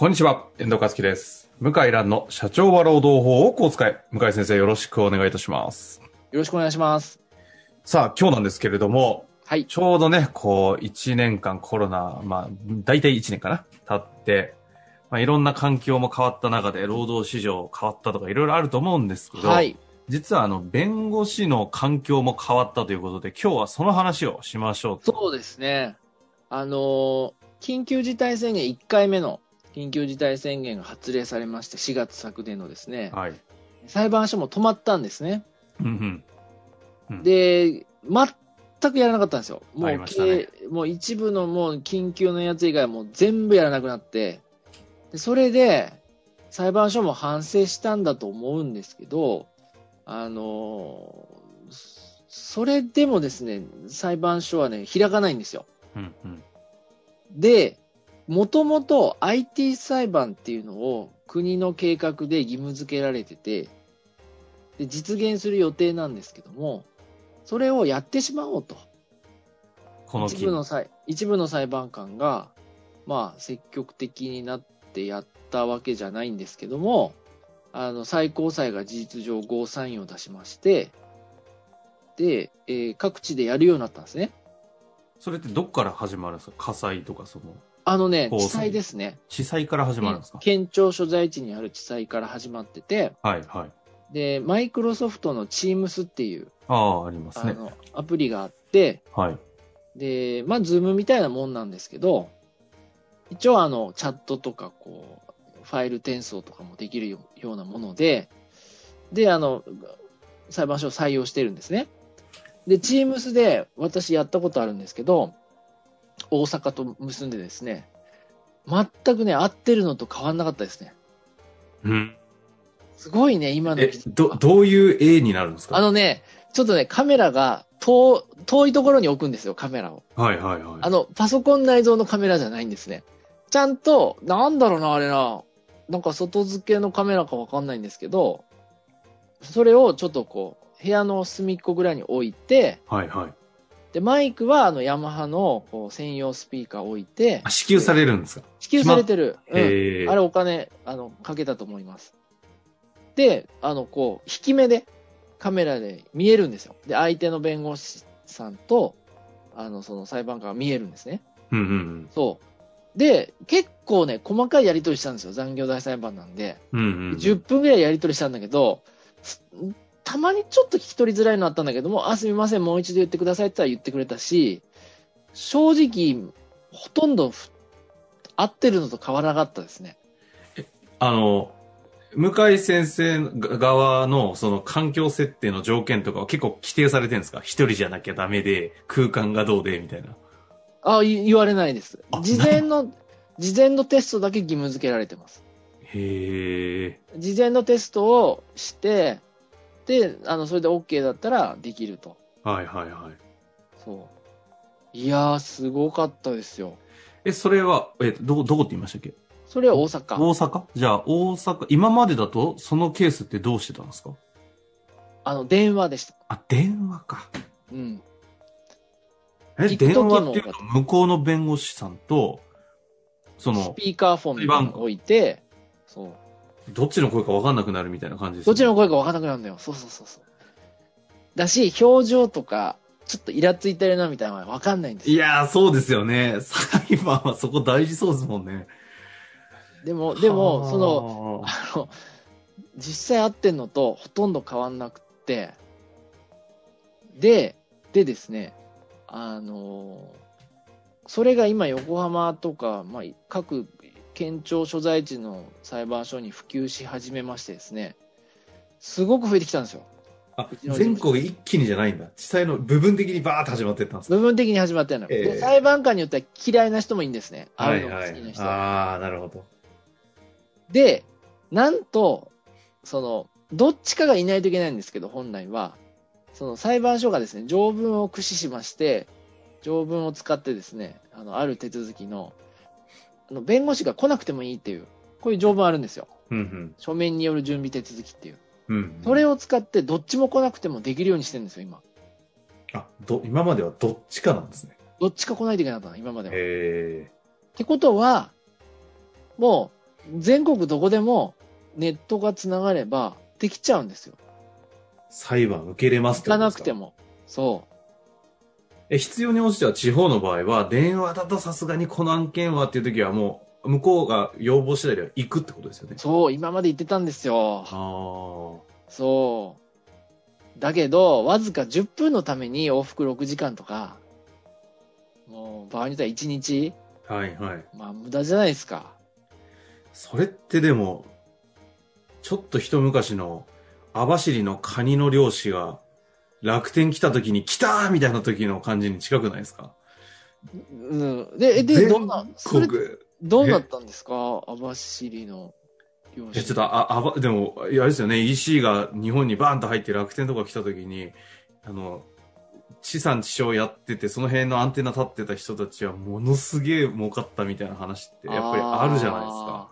こんにちは、遠藤和樹です。向井蘭の社長は労働法をこう使え。向井先生よろしくお願いいたします。よろしくお願いします。さあ、今日なんですけれども、はい。ちょうどね、こう、1年間コロナ、まあ、大体1年かな経って、まあ、いろんな環境も変わった中で、労働市場変わったとかいろいろあると思うんですけど、はい。実はあの、弁護士の環境も変わったということで、今日はその話をしましょうと。そうですね。あのー緊急事態宣言1回目の緊急事態宣言が発令されまして、4月昨年のですね、はい。裁判所も止まったんですね。うんうん。で、全くやらなかったんですよ。もう、ね経もう一部のもう緊急のやつ以外はもう全部やらなくなって、でそれで裁判所も反省したんだと思うんですけど、あのーそれでもですね、裁判所はね、開かないんですよ。うんうん。で、もともと IT 裁判っていうのを国の計画で義務付けられてて、で実現する予定なんですけども、それをやってしまおうと。この一部の裁一部の裁判官が、まあ、積極的になってやったわけじゃないんですけども、あの、最高裁が事実上ゴーサインを出しまして、で、えー各地でやるようになったんですね。それってどっから始まるんですか？火災とかその、あのね、地裁ですね。地裁から始まるんですか、県庁所在地にある地裁から始まってて、はいはい。で、マイクロソフトの Teams っていう、ああ、ありますね。アプリがあって、はい。で、まあ、ズームみたいなもんなんですけど、一応あの、チャットとか、こう、ファイル転送とかもできるよようなもので、で、あの、裁判所を採用してるんですね。で、Teams で私やったことあるんですけど、大阪と結んでですね、全くね、合ってるのと変わんなかったですね。うん。すごいね、今のえど、どういう絵になるんですか？あのね、ちょっとね、カメラが遠、遠いところに置くんですよ、カメラを。はいはいはい。あの、パソコン内蔵のカメラじゃないんですね。ちゃんと、なんだろうな、あれな。なんか外付けのカメラかわかんないんですけど、それをちょっとこう、部屋の隅っこぐらいに置いて、はいはい。で、マイクはあの、ヤマハのこう専用スピーカー置いてあ、、支給されるんですか？支給されてる。うん。あれお金、あの、かけたと思います。で、あの、こう、引き目でカメラで見えるんですよ。で、相手の弁護士さんと、あの、その裁判官が見えるんですね。うんうんうん。そう。で、結構ね、細かいやり取りしたんですよ。残業代裁判なんで。うんうん。10分ぐらいやり取りしたんだけど、すたまにちょっと聞き取りづらいのあったんだけども、あ、すみません、もう一度言ってくださいって言ってくれたし、正直、ほとんどふ合ってるのと変わらなかったですね。あの、向井先生側のその環境設定の条件とかは結構規定されてるんですか？一人じゃなきゃダメで、空間がどうで、みたいな。あ、い言われないですあ。事前の、事前のテストだけ義務付けられてます。へえ。事前のテストをして、で、あの、それで OK だったらできると。はいはいはい。そう。いやー、すごかったですよ。え、それは、え、どこ、どこって言いましたっけ？それは大阪。大阪？じゃあ、大阪、今までだと、そのケースってどうしてたんですか？あの、電話でした。あ、電話か。うん。え、電話っていうのは向こうの弁護士さんと、そスの、ピーカーフォンみたいなの置いて、そう。どっちの声か分かんなくなるみたいな感じです、どっちの声か分からなくなるんだよ。そうそうそうそう。だし、表情とか、ちょっとイラついてるなみたいなのは分かんないんですよ。いやー、そうですよね。裁判はそこ大事そうですもんね。でも、でも、はあその、、あの、実際会ってんのとほとんど変わんなくって、で、でですね、あの、それが今横浜とか、まあ、各県庁所在地の裁判所に普及し始めましてですね、すごく増えてきたんですよ。あ全国一気にじゃないんだ。実際の部分的にバーって始まってったんですか部分的に始まってるの、ええで裁判官によっては嫌いな人もいるんですね。はいうはいが好きな。人は。ああ、なるほど。で、なんと、その、どっちかがいないといけないんですけど、本来は、その裁判所がですね、条文を駆使しまして、条文を使ってですね、あの、ある手続きの、あの、弁護士が来なくてもいいっていう、こういう条文あるんですよ。うん書面による準備手続きっていう。うん。うん。それを使って、どっちも来なくてもできるようにしてるんですよ、今。あ、ど、今まではどっちかなんですね。どっちか来ないといけなかったの、今までは。っへてことは、もう、全国どこでもネットがつながればできちゃうんですよ。え。裁判受けれますっ行かてことですかなくても。そう。え、必要に応じては地方の場合は、電話だとさすがにこの案件はっていう時はもう、向こうが要望次第では行くってことですよね。そう、今まで言ってたんですよ。ああ。そう。だけど、わずか10分のために往復6時間とか、もう場合によっては1日、はいはい。まあ無駄じゃないですか。それってでも、ちょっと一昔の網走のカニの漁師が楽天来た時に来たーみたいな時の感じに近くないですか？うん。で、えで、全どうな、それ国、どうなったんですか？網走の。いや、ちょっと、あ、あば、でも、いや、あれですよね、EC が日本にバーンと入って楽天とか来た時に、あの、地産地消やってて、その辺のアンテナ立ってた人たちは、ものすげえ儲かったみたいな話って、やっぱりあるじゃないですか。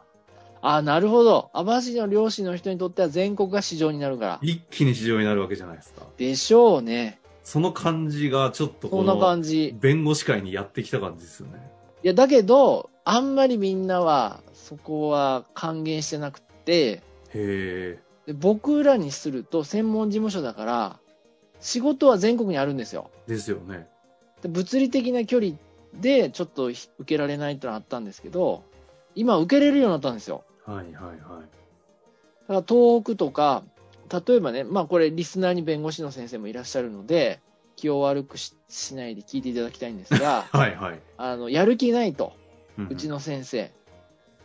あーなるほど。網走の漁師の人にとっては全国が市場になるから。一気に市場になるわけじゃないですか。でしょうね。その感じが、ちょっとそんな感じ。弁護士会にやってきた感じですよね。いや、だけど、あんまりみんなは、そこは還元してなくて、へえ。で僕らにすると専門事務所だから、仕事は全国にあるんですよ。ですよね。で物理的な距離でちょっと受けられないってのはあったんですけど、今受けれるようになったんですよ。はいはいはい。だから東北とか、例えばね、まあこれリスナーに弁護士の先生もいらっしゃるので、気を悪くししないで聞いていただきたいんですが、はいはい。あの、やる気ないと、うんうちの先生。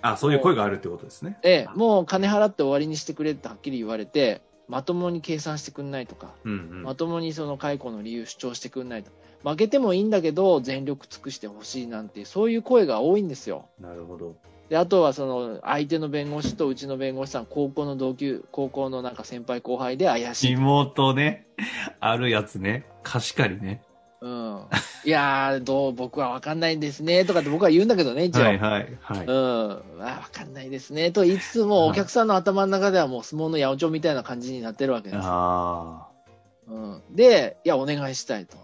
あ、そういう声があるってことですね。ええ、もう金払って終わりにしてくれってはっきり言われて、まともに計算してくんないとか、うんうん。まともにその解雇の理由主張してくんないと。負けてもいいんだけど、全力尽くしてほしいなんて、そういう声が多いんですよ。なるほど。で、あとはその、相手の弁護士とうちの弁護士さん、高校の同級、高校のなんか先輩後輩で怪しい。妹ね。あるやつね。貸し借りね。うん。いやー、どう、僕はわかんないんですね、とかって僕は言うんだけどね、一応。はいはいはい。うん。あわかんないですね、と言いつつも、はいお客さんの頭の中ではもう相撲の八百長みたいな感じになってるわけですよ。あうん。で、いや、お願いしたいと。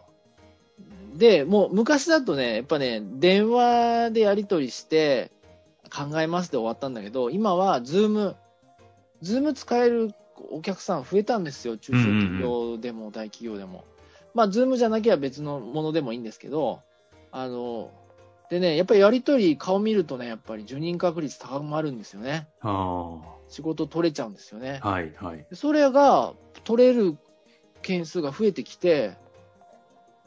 で、もう昔だとね、やっぱね、電話でやり取りして、考えますで終わったんだけど、今は、ズーム、ズーム使えるお客さん増えたんですよ。中小企業でも大企業でも。まあ、ズームじゃなきゃ別のものでもいいんですけど、あの、でね、やっぱりやり取り、顔見るとね、やっぱり受任確率高まるんですよね。仕事取れちゃうんですよね。あ。はいはい。でそれが取れる件数が増えてきて、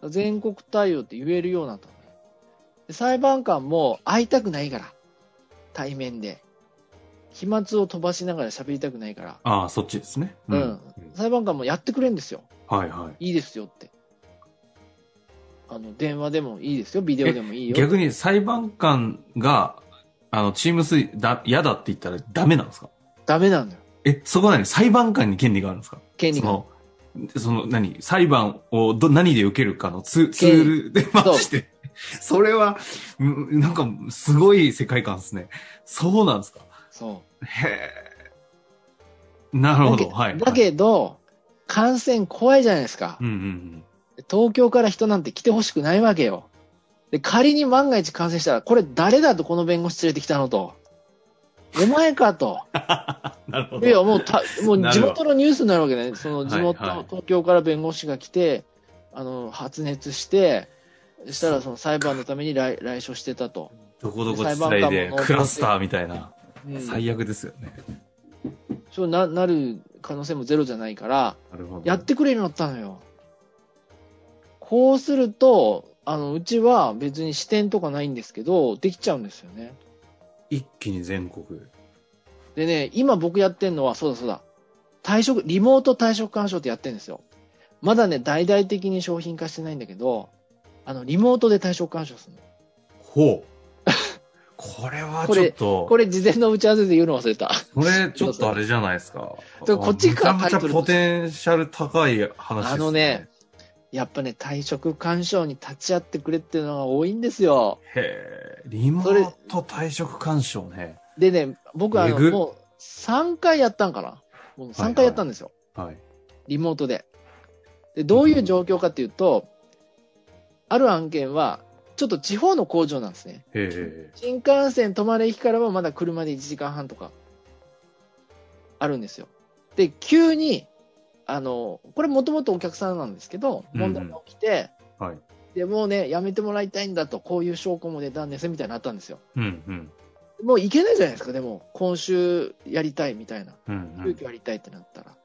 全国対応って言えるようになったのねで裁判官も会いたくないから、対面で。飛沫を飛ばしながら喋りたくないから、ああ、そっちですね。うん裁判官もやってくれんですよ。はいはい。いいですよって。あの、電話でもいいですよ、ビデオでもいいよ。逆に裁判官が、あの、チームスだ、嫌だって言ったらダメなんですか？ダメなんだよ。え、そこは何？裁判官に権利があるんですか？権利が。その、その何？裁判をど何で受けるかのツツールで回して。それは、うんなんか、すごい世界観ですね。そうなんですか？そへえ。なるう。ほど。だけはい。だけど、感染怖いじゃないですか。うんうん東京から人なんて来てほしくないわけよ。で、仮に万が一感染したら、これ誰だとこの弁護士連れてきたのと？お前かと。うん。なるほど。いや、もうた、もう地元のニュースになるわけね。その地元、はいはい東京から弁護士が来て、あの、発熱して、そしたらその裁判のために来来所してたと。どこどこ裁地裁でクラスターみたいな。うん、最悪ですよね。そうな、なる可能性もゼロじゃないから。やってくれるようになったのよ。こうすると、あの、うちは別に支店とかないんですけど、できちゃうんですよね。一気に全国。でね、今僕やってんのは、そうだそうだ。退職、リモート退職勧奨ってやってるんですよ。まだね、大々的に商品化してないんだけど、あの、リモートで退職勧奨するの。ほう。これはちょっと、これ事前の打ち合わせで言うの忘れた。これちょっとあれじゃないですか。こっちからめちゃめちゃポテンシャル高い話ですね。あのね、やっぱね、退職勧奨に立ち会ってくれっていうのが多いんですよ。へえ、リモート退職干渉ね。でね、僕はあの、もう3回やったんかな。もう3回やったんですよ。はい。リモートで。で、どういう状況かっていうと、ある案件は、ちょっと地方の工場なんですね。新幹線止まれ駅からはまだ車で1時間半とか、あるんですよ。で、急に、あの、これもともとお客さんなんですけど、うん問題が起きて、はい。で、もうね、やめてもらいたいんだと、こういう証拠も出たんです、みたいになったんですよ。うんうん。もういけないじゃないですか、でも、今週やりたいみたいな。うん急遽やりたいってなったら。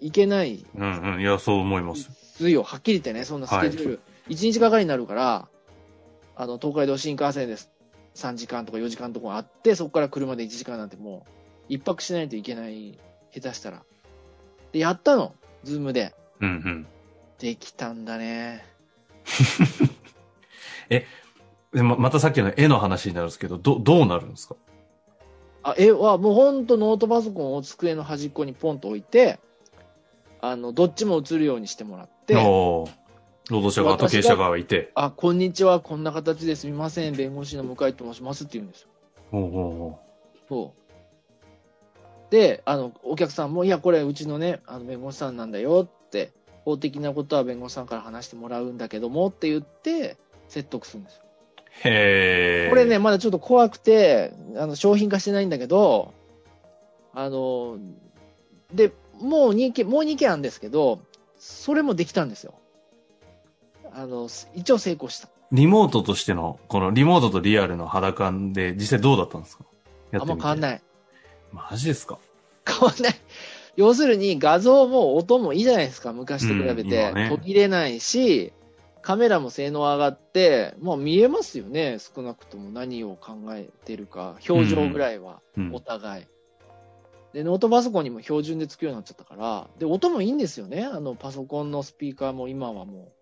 いいけないうん。うんうん。いや、そう思います。ですよ、はっきり言ってね、そんなスケジュール、1日がかりになるから、あの、東海道新幹線です。3時間とか4時間とかあって、そこから車で1時間なんてもう、一泊しないといけない、下手したら。で、やったの、ズームで。うんうん。できたんだね。でままたさっきの絵の話になるんですけど、ど、どうなるんですか？あ、絵はもうほんとノートパソコンを机の端っこにポンと置いて、あの、どっちも映るようにしてもらって、労働者側と経営者側がいて。あ、こんにちは、こんな形ですみません、弁護士の向井と申しますって言うんですよ。おうおうおうそう。で、あの、お客さんも、いや、これ、うちのね、あの、弁護士さんなんだよって、法的なことは弁護士さんから話してもらうんだけどもって言って、説得するんですよ。へえ。これね、まだちょっと怖くて、あの、商品化してないんだけど、あの、で、もう2件、もう2件あるんですけど、それもできたんですよ。あの、一応成功した。リモートとしての、このリモートとリアルの肌感で実際どうだったんですか？やあ。んま変わんない。マジですか？変わんない。要するに画像も音もいいじゃないですか、昔と比べうんね途切れないし、カメラも性能上がって、まあ見えますよね、少なくとも何を考えてるか、表情ぐらいは、うんお。互い。で、ノートパソコンにも標準でつくようになっちゃったから、で、音もいいんですよね。あの、パソコンのスピーカーも今はもう、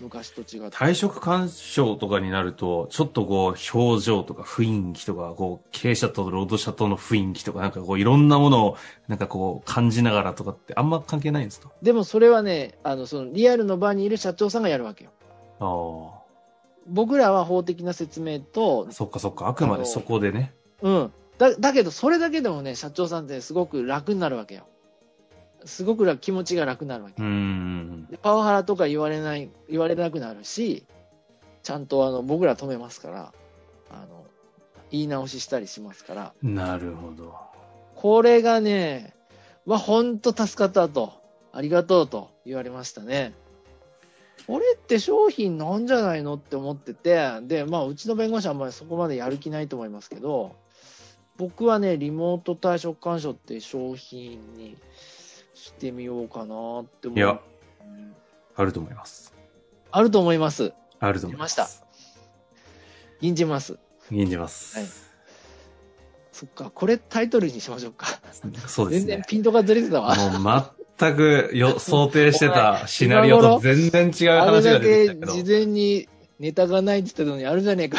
昔と違って。退職干渉とかになると、ちょっとこう、表情とか雰囲気とか、こう、経営者と労働者との雰囲気とか、なんかこう、いろんなものを、なんかこう、感じながらとかって、あんま関係ないんですか？でもそれはね、あの、その、リアルの場にいる社長さんがやるわけよ。あ僕らは法的な説明とあ。、そっかそっか、あくまでそこでね。うん。だ、だけど、それだけでもね、社長さんってすごく楽になるわけよ。すごく楽気持ちが楽になるわけパワハラとか言われない、言われなくなるし、ちゃんとあの、僕ら止めますから、あの、言い直ししたりしますから、なるほど。これがね、まあ、ほんと助かったと、ありがとうと言われましたね。これって商品なんじゃないのって思ってて、で、まあ、うちの弁護士はあんまりそこまでやる気ないと思いますけど、僕はね、リモート退職勧奨って商品にしてみようかなって思う。いやうんあると思います。あると思います。あると思います。出ました銀じます。銀じます。はいそっか、これタイトルにしましょうか。そうですね。全然ピントがずれてたわ。もう全くよ想定してた シナリオと全然違うあれ話がだけ出てきたけど事。前にネタがないって言ってたのにあるじゃねえか。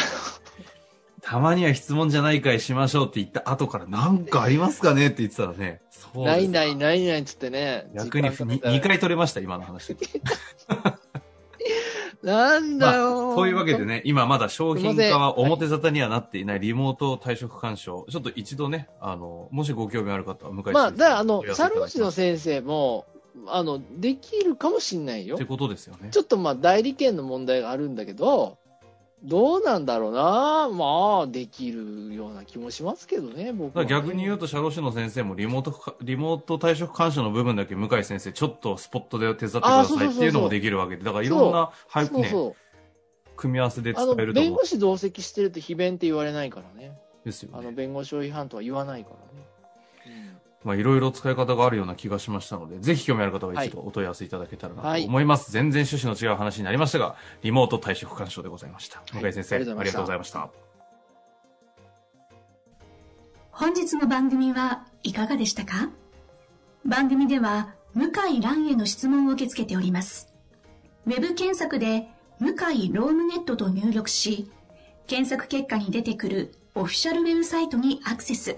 たまには質問じゃないかいしましょうって言った後からなんかありますかねって言ってたらね。そうないないないないっつってね。逆に時間かけたら2回取れました、今の話。なんだよ、というわけで。ね、今まだ商品化は表沙汰にはなっていないリモート退職干渉、ちょっと一度ね、あの、もしご興味ある方は向井まあ、だからあのサルーシただきますの先生も、あの、できるかもしんないよって。ことですよね。ちょっとまあ、代理権の問題があるんだけど、どうなんだろうな。まあ、できるような気もしますけどね、僕ね。逆に言うと、社労士の先生もリモートか、リモート退職干渉の部分だけ向井先生、ちょっとスポットで手伝ってくださいっていうのもできるわけで、だからいろんな、はい、ね。組み合わせで伝あの、えると弁護。士同席してると非弁って言われないからね。あの、ですよね。弁護士法違反とは言わないからね。まあ、いろいろ使い方があるような気がしましたので、ぜひ興味ある方は一度お問い合わせいただけたらなと思います。全然趣旨の違う話になりましたが、リモート退職干渉でございました。はい向井先生、ありがとうございましたありがとうございました。本日の番組はいかがでしたか？番組では向井蘭への質問を受け付けております。ウェブ検索で向井ロームネットと入力し、検索結果に出てくるオフィシャルウェブサイトにアクセス。